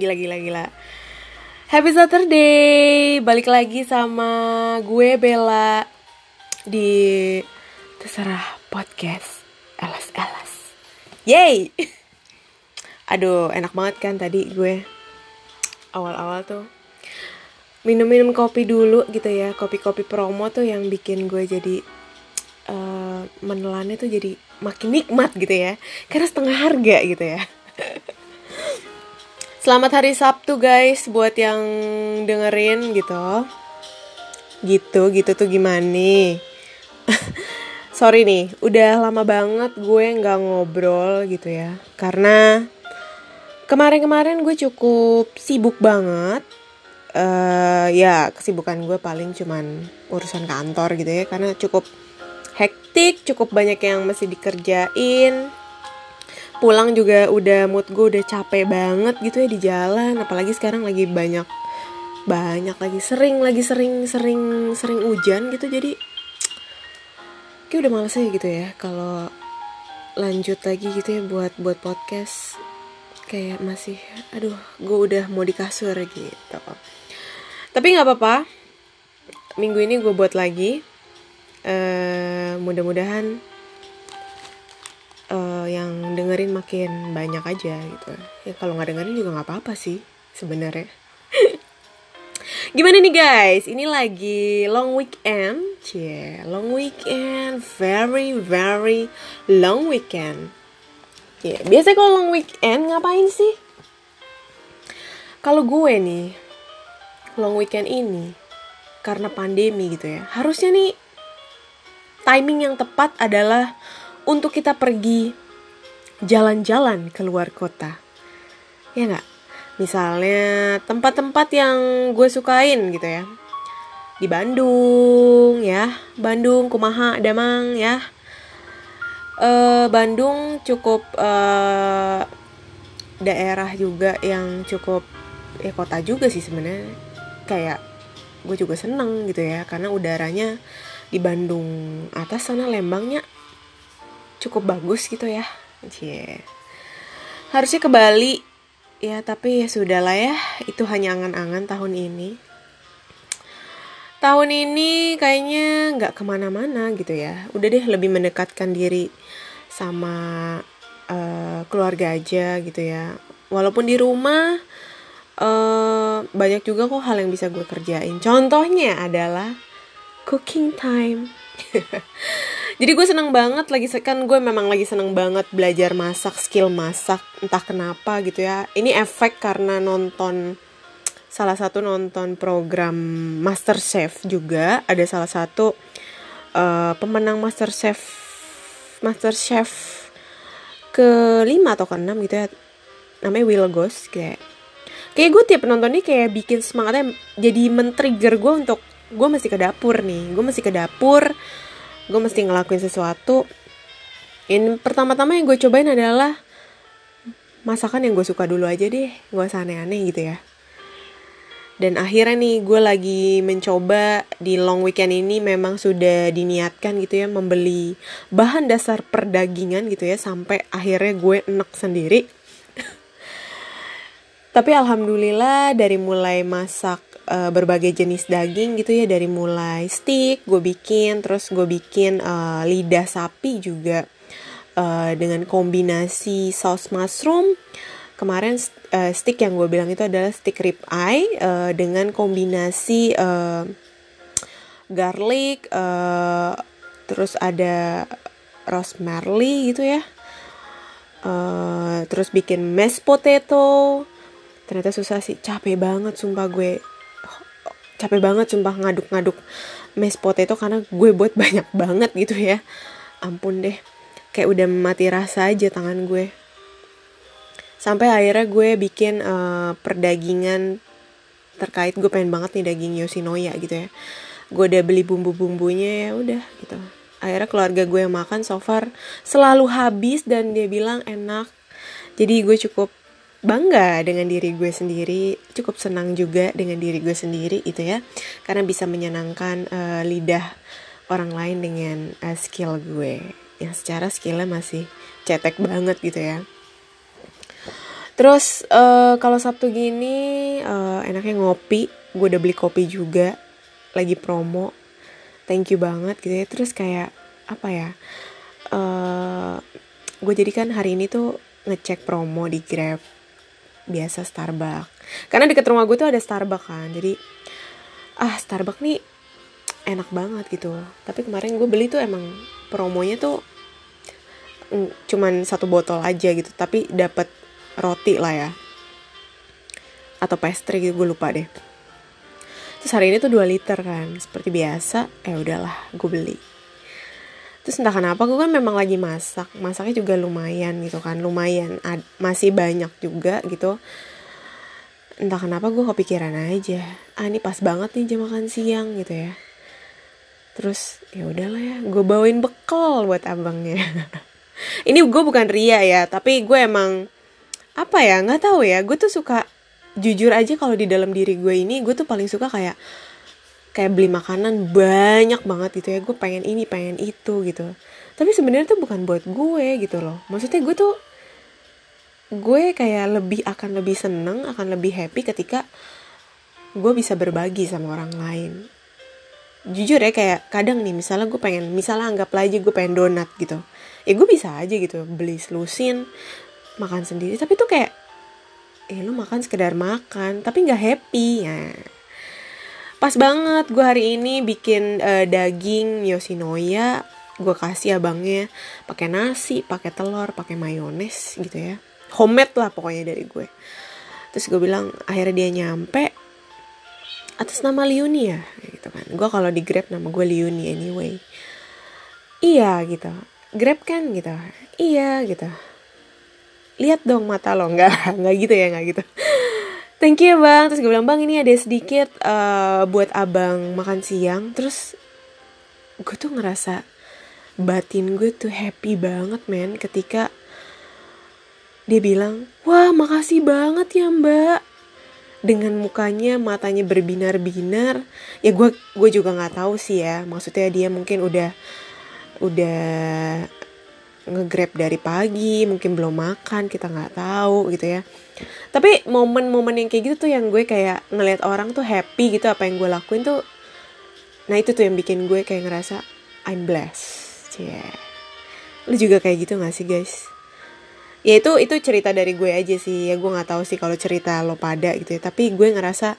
Gila gila gila. Happy Saturday. Balik lagi sama gue Bella di terserah podcast Elas Elas. Yay. Aduh, enak banget kan tadi gue awal-awal tuh minum-minum kopi dulu gitu ya kopi-kopi promo tuh yang bikin gue jadi uh, menelannya tuh jadi makin nikmat gitu ya karena setengah harga gitu ya Selamat hari Sabtu guys buat yang dengerin gitu. Gitu, gitu tuh gimana nih? Sorry nih, udah lama banget gue nggak ngobrol gitu ya. Karena kemarin-kemarin gue cukup sibuk banget. Uh, ya kesibukan gue paling cuman urusan kantor gitu ya karena cukup hektik, cukup banyak yang mesti dikerjain pulang juga udah mood gue udah capek banget gitu ya di jalan. Apalagi sekarang lagi banyak banyak lagi sering lagi sering sering sering hujan gitu. Jadi kayak udah males aja gitu ya kalau lanjut lagi gitu ya buat buat podcast. Kayak masih aduh gue udah mau di kasur gitu. Tapi nggak apa-apa. Minggu ini gue buat lagi. Uh, mudah-mudahan yang dengerin makin banyak aja gitu. Ya kalau nggak dengerin juga nggak apa-apa sih sebenarnya. Gimana nih guys? Ini lagi long weekend. Cie long weekend. Very very long weekend. Ya biasanya kalau long weekend ngapain sih? Kalau gue nih long weekend ini karena pandemi gitu ya. Harusnya nih timing yang tepat adalah untuk kita pergi jalan-jalan keluar kota. Ya nggak? Misalnya tempat-tempat yang gue sukain gitu ya. Di Bandung ya, Bandung, Kumaha, Damang ya. Uh, Bandung cukup uh, daerah juga yang cukup ya kota juga sih sebenarnya. Kayak gue juga seneng gitu ya karena udaranya di Bandung atas sana Lembangnya cukup bagus gitu ya Cie. harusnya ke Bali. Ya tapi ya sudahlah ya. Itu hanya angan-angan tahun ini. Tahun ini kayaknya nggak ke mana-mana gitu ya. Udah deh lebih mendekatkan diri sama uh, keluarga aja gitu ya. Walaupun di rumah uh, banyak juga kok hal yang bisa gue kerjain. Contohnya adalah cooking time jadi gue seneng banget lagi kan gue memang lagi seneng banget belajar masak skill masak entah kenapa gitu ya. Ini efek karena nonton salah satu nonton program Master Chef juga. Ada salah satu uh, pemenang Master Chef Master Chef ke lima atau ke enam gitu ya. Namanya Will Ghost kayak. Kayak gue tiap nonton ini kayak bikin semangatnya jadi men-trigger gue untuk gue mesti ke dapur nih. Gue mesti ke dapur gue mesti ngelakuin sesuatu. Ini pertama-tama yang gue cobain adalah masakan yang gue suka dulu aja deh. Gue usah aneh-aneh gitu ya. Dan akhirnya nih gue lagi mencoba di long weekend ini memang sudah diniatkan gitu ya membeli bahan dasar perdagingan gitu ya sampai akhirnya gue enek sendiri tapi alhamdulillah dari mulai masak uh, berbagai jenis daging gitu ya dari mulai steak gue bikin terus gue bikin uh, lidah sapi juga uh, dengan kombinasi saus mushroom. Kemarin uh, stick yang gue bilang itu adalah stick rib eye uh, dengan kombinasi uh, garlic uh, terus ada rosemary gitu ya uh, terus bikin mashed potato ternyata susah sih. Capek banget sumpah gue. Capek banget sumpah ngaduk-ngaduk mashed potato karena gue buat banyak banget gitu ya. Ampun deh. Kayak udah mati rasa aja tangan gue. Sampai akhirnya gue bikin uh, perdagingan terkait gue pengen banget nih daging Yoshinoya gitu ya. Gue udah beli bumbu-bumbunya ya udah gitu. Akhirnya keluarga gue yang makan so far selalu habis dan dia bilang enak. Jadi gue cukup bangga dengan diri gue sendiri cukup senang juga dengan diri gue sendiri itu ya. Karena bisa menyenangkan uh, lidah orang lain dengan uh, skill gue. Yang secara skillnya masih cetek banget gitu ya. Terus uh, kalau sabtu gini uh, enaknya ngopi. Gue udah beli kopi juga. Lagi promo. Thank you banget gitu ya. Terus kayak apa ya uh, gue jadi kan hari ini tuh ngecek promo di grab biasa Starbucks. Karena deket rumah gue tuh ada Starbucks kan jadi ah Starbucks nih enak banget gitu. Tapi kemarin gue beli tuh emang promonya tuh mm, cuman satu botol aja gitu tapi dapat roti lah ya. Atau pastry gitu gue lupa deh. Terus hari ini tuh 2 liter kan seperti biasa eh udahlah gue beli terus entah kenapa gue kan memang lagi masak. Masaknya juga lumayan gitu kan. Lumayan ad, masih banyak juga gitu. Entah kenapa gue kepikiran aja. Ah ini pas banget nih jam makan siang gitu ya. Terus ya udahlah ya gue bawain bekal buat abangnya. Ini gue bukan ria ya tapi gue emang apa ya nggak tahu ya. Gue tuh suka jujur aja kalau di dalam diri gue ini gue tuh paling suka kayak kayak beli makanan banyak banget gitu ya. Gue pengen ini pengen itu gitu. Tapi sebenarnya tuh bukan buat gue gitu loh. Maksudnya gue tuh gue kayak lebih akan lebih seneng akan lebih happy ketika gue bisa berbagi sama orang lain. Jujur ya kayak kadang nih misalnya gue pengen misalnya anggap aja gue pengen donat gitu. Ya gue bisa aja gitu beli selusin makan sendiri. Tapi tuh kayak eh lu makan sekedar makan tapi nggak happy. Ya pas banget gue hari ini bikin uh, daging yoshinoya. Gue kasih abangnya pakai nasi pakai telur pakai mayones gitu ya. Homemade lah pokoknya dari gue. Terus gue bilang akhirnya dia nyampe atas nama Liuni ya gitu kan. Gue kalau di grab nama gue Liuni anyway. Iya gitu. Grab kan gitu. Iya gitu. Lihat dong mata lo. Nggak nggak gitu ya nggak gitu thank you bang. Terus gue bilang bang ini ada sedikit uh, buat abang makan siang. Terus gue tuh ngerasa batin gue tuh happy banget men ketika dia bilang wah makasih banget ya mbak. Dengan mukanya matanya berbinar-binar. Ya gue gue juga nggak tahu sih ya. Maksudnya dia mungkin udah udah ngegrab dari pagi mungkin belum makan kita nggak tahu gitu ya. Tapi momen-momen yang kayak gitu tuh yang gue kayak ngelihat orang tuh happy gitu apa yang gue lakuin tuh nah itu tuh yang bikin gue kayak ngerasa I'm blessed yeah. lu juga kayak gitu gak sih guys? Ya itu itu cerita dari gue aja sih. Ya gue nggak tahu sih kalau cerita lo pada gitu ya. Tapi gue ngerasa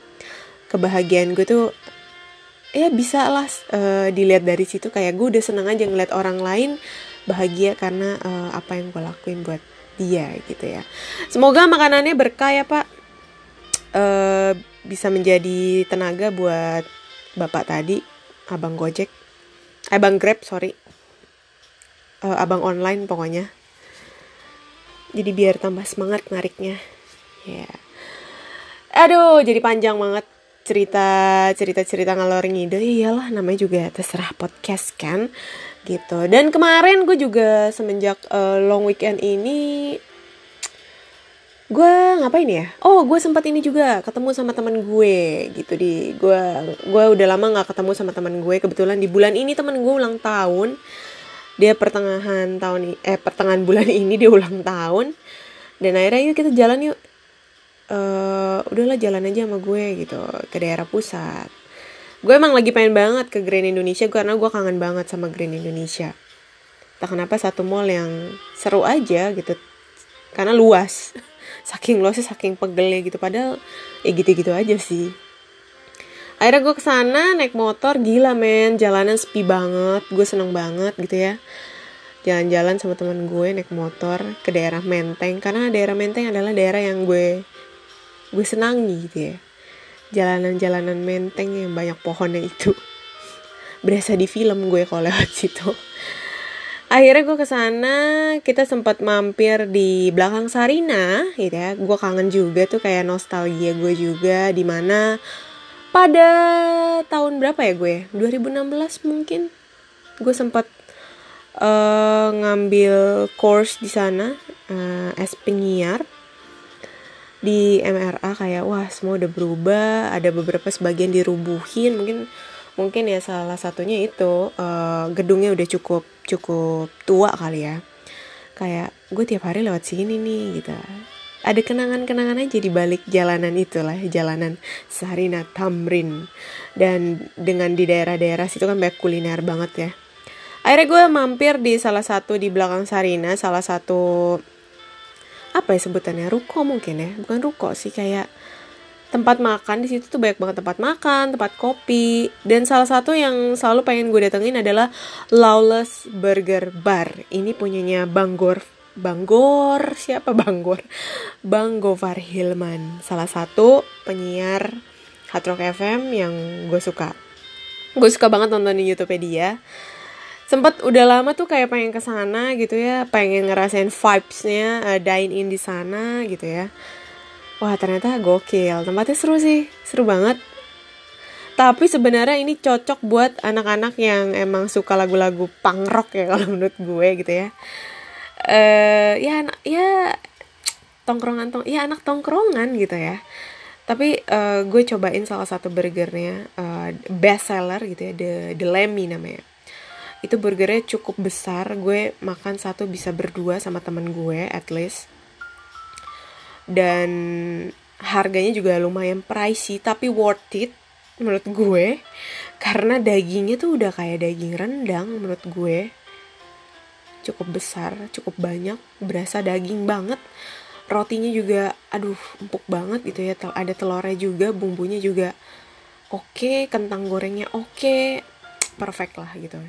kebahagiaan gue tuh ya bisa lah uh, dilihat dari situ. Kayak gue udah seneng aja ngeliat orang lain bahagia karena uh, apa yang gue lakuin buat dia gitu ya. Semoga makanannya berkah ya pak. Uh, bisa menjadi tenaga buat bapak tadi abang gojek. Abang grab sorry. Uh, abang online pokoknya. Jadi biar tambah semangat nariknya ya. Yeah. aduh jadi panjang banget cerita cerita cerita ngalor ngide iyalah namanya juga terserah podcast kan? Gitu. Dan kemarin gue juga semenjak uh, long weekend ini gue ngapain ya? Oh gue sempat ini juga ketemu sama teman gue gitu. Di gue gue udah lama nggak ketemu sama teman gue. Kebetulan di bulan ini teman gue ulang tahun. Dia pertengahan tahun eh pertengahan bulan ini dia ulang tahun. Dan akhirnya yuk kita jalan yuk uh, udahlah jalan aja sama gue gitu ke daerah pusat. Gue emang lagi pengen banget ke Grand Indonesia karena gue kangen banget sama Grand Indonesia. Tak kenapa satu mall yang seru aja gitu karena luas. Saking luasnya saking pegelnya gitu padahal ya gitu-gitu aja sih. Akhirnya gue ke sana naik motor gila men jalanan sepi banget gue seneng banget gitu ya. Jalan-jalan sama teman gue naik motor ke daerah Menteng karena daerah Menteng adalah daerah yang gue gue senangi gitu ya. Jalanan-jalanan menteng yang banyak pohonnya itu. Berasa di film gue kalau lewat situ. Akhirnya gue ke sana kita sempat mampir di belakang Sarina gitu ya. Gue kangen juga tuh kayak nostalgia gue juga di mana pada tahun berapa ya gue? 2016 mungkin. Gue sempat uh, ngambil course di sana uh, as penyiar di MRA kayak wah semua udah berubah ada beberapa sebagian dirubuhin. Mungkin mungkin ya salah satunya itu uh, gedungnya udah cukup cukup tua kali ya. Kayak gue tiap hari lewat sini nih gitu. Ada kenangan-kenangan aja di balik jalanan itulah jalanan Sarina Tamrin. Dan dengan di daerah-daerah situ kan banyak kuliner banget ya. Akhirnya gue mampir di salah satu di belakang Sarina salah satu apa ya sebutannya ruko mungkin ya. Bukan ruko sih kayak tempat makan di situ tuh banyak banget tempat makan tempat kopi. Dan salah satu yang selalu pengen gue datengin adalah Lawless Burger Bar. Ini punyanya Bang Gor Bang siapa Bang Gor Bang Gofar Hilman. Salah satu penyiar Hard FM yang gue suka. Gue suka banget nonton di YouTube dia sempet udah lama tuh kayak pengen ke sana gitu ya pengen ngerasain vibesnya uh, dine in di sana gitu ya. Wah ternyata gokil. Tempatnya seru sih seru banget. Tapi sebenarnya ini cocok buat anak-anak yang emang suka lagu-lagu punk rock ya kalau menurut gue gitu ya. Uh, ya ya tongkrongan tong ya anak tongkrongan gitu ya. Tapi uh, gue cobain salah satu burgernya uh, best seller gitu ya the the Lemmy namanya itu burgernya cukup besar. Gue makan satu bisa berdua sama temen gue at least. Dan harganya juga lumayan pricey tapi worth it menurut gue. Karena dagingnya tuh udah kayak daging rendang menurut gue. Cukup besar cukup banyak berasa daging banget. Rotinya juga aduh empuk banget gitu ya. Ada telurnya juga bumbunya juga oke okay, kentang gorengnya oke. Okay. perfect lah gitu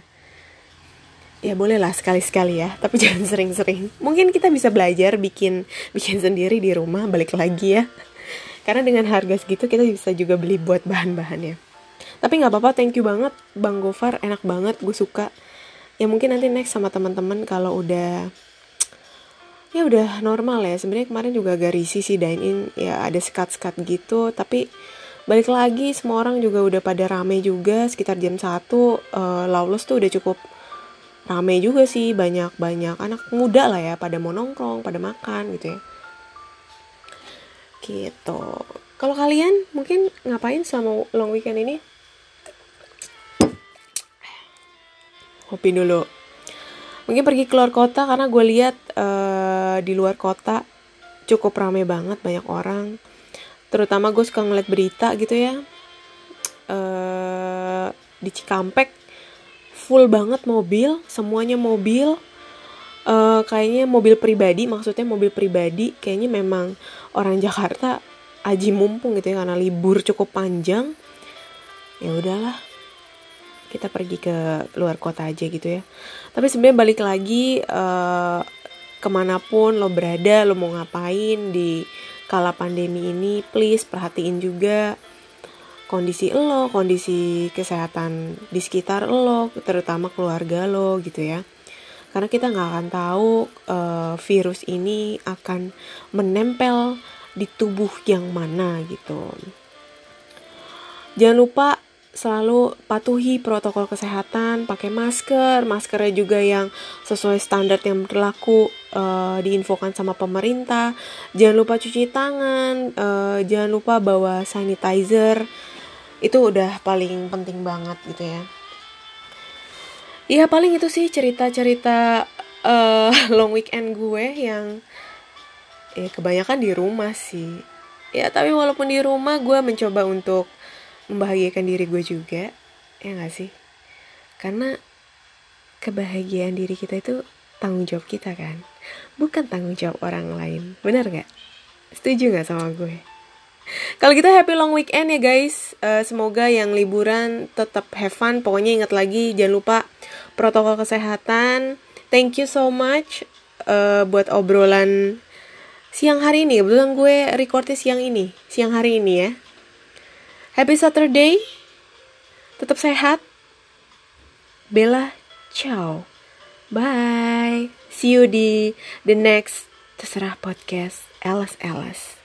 ya boleh lah sekali-sekali ya. Tapi jangan sering-sering. Mungkin kita bisa belajar bikin bikin sendiri di rumah balik lagi ya. Karena dengan harga segitu kita bisa juga beli buat bahan-bahannya. Tapi nggak apa-apa thank you banget bang Gofar. Enak banget gue suka. Ya mungkin nanti next sama teman-teman kalau udah ya udah normal ya. Sebenarnya kemarin juga agak risih sih dine in ya ada sekat-sekat gitu. Tapi balik lagi semua orang juga udah pada rame juga. Sekitar jam satu uh, lawless tuh udah cukup rame juga sih banyak-banyak anak muda lah ya pada mau nongkrong pada makan gitu ya. Gitu. Kalau kalian mungkin ngapain selama long weekend ini? Kopi dulu. Mungkin pergi keluar kota karena gue lihat uh, di luar kota cukup rame banget banyak orang. Terutama gue suka ngeliat berita gitu ya. Uh, di Cikampek full banget mobil semuanya mobil. Uh, kayaknya mobil pribadi maksudnya mobil pribadi kayaknya memang orang Jakarta aji mumpung gitu ya karena libur cukup panjang. Ya udahlah kita pergi ke luar kota aja gitu ya. Tapi sebenarnya balik lagi uh, ke mana pun lo berada lo mau ngapain di kala pandemi ini please perhatiin juga kondisi lo, kondisi kesehatan di sekitar lo, terutama keluarga lo gitu ya. Karena kita nggak akan tahu uh, virus ini akan menempel di tubuh yang mana gitu. Jangan lupa selalu patuhi protokol kesehatan, pakai masker, maskernya juga yang sesuai standar yang berlaku uh, diinfokan sama pemerintah. Jangan lupa cuci tangan, uh, jangan lupa bawa sanitizer itu udah paling penting banget gitu ya. Iya paling itu sih cerita-cerita uh, long weekend gue yang ya kebanyakan di rumah sih. Ya tapi walaupun di rumah gue mencoba untuk membahagiakan diri gue juga. Ya gak sih? Karena kebahagiaan diri kita itu tanggung jawab kita kan? Bukan tanggung jawab orang lain. Benar gak setuju gak sama gue kalau gitu happy long weekend ya guys. Uh, semoga yang liburan tetap have fun. Pokoknya ingat lagi jangan lupa protokol kesehatan. Thank you so much uh, buat obrolan siang hari ini. Kebetulan gue recordnya siang ini, siang hari ini ya. Happy Saturday. Tetap sehat. Bella, ciao. Bye. See you di the next Terserah Podcast. Alice Alice.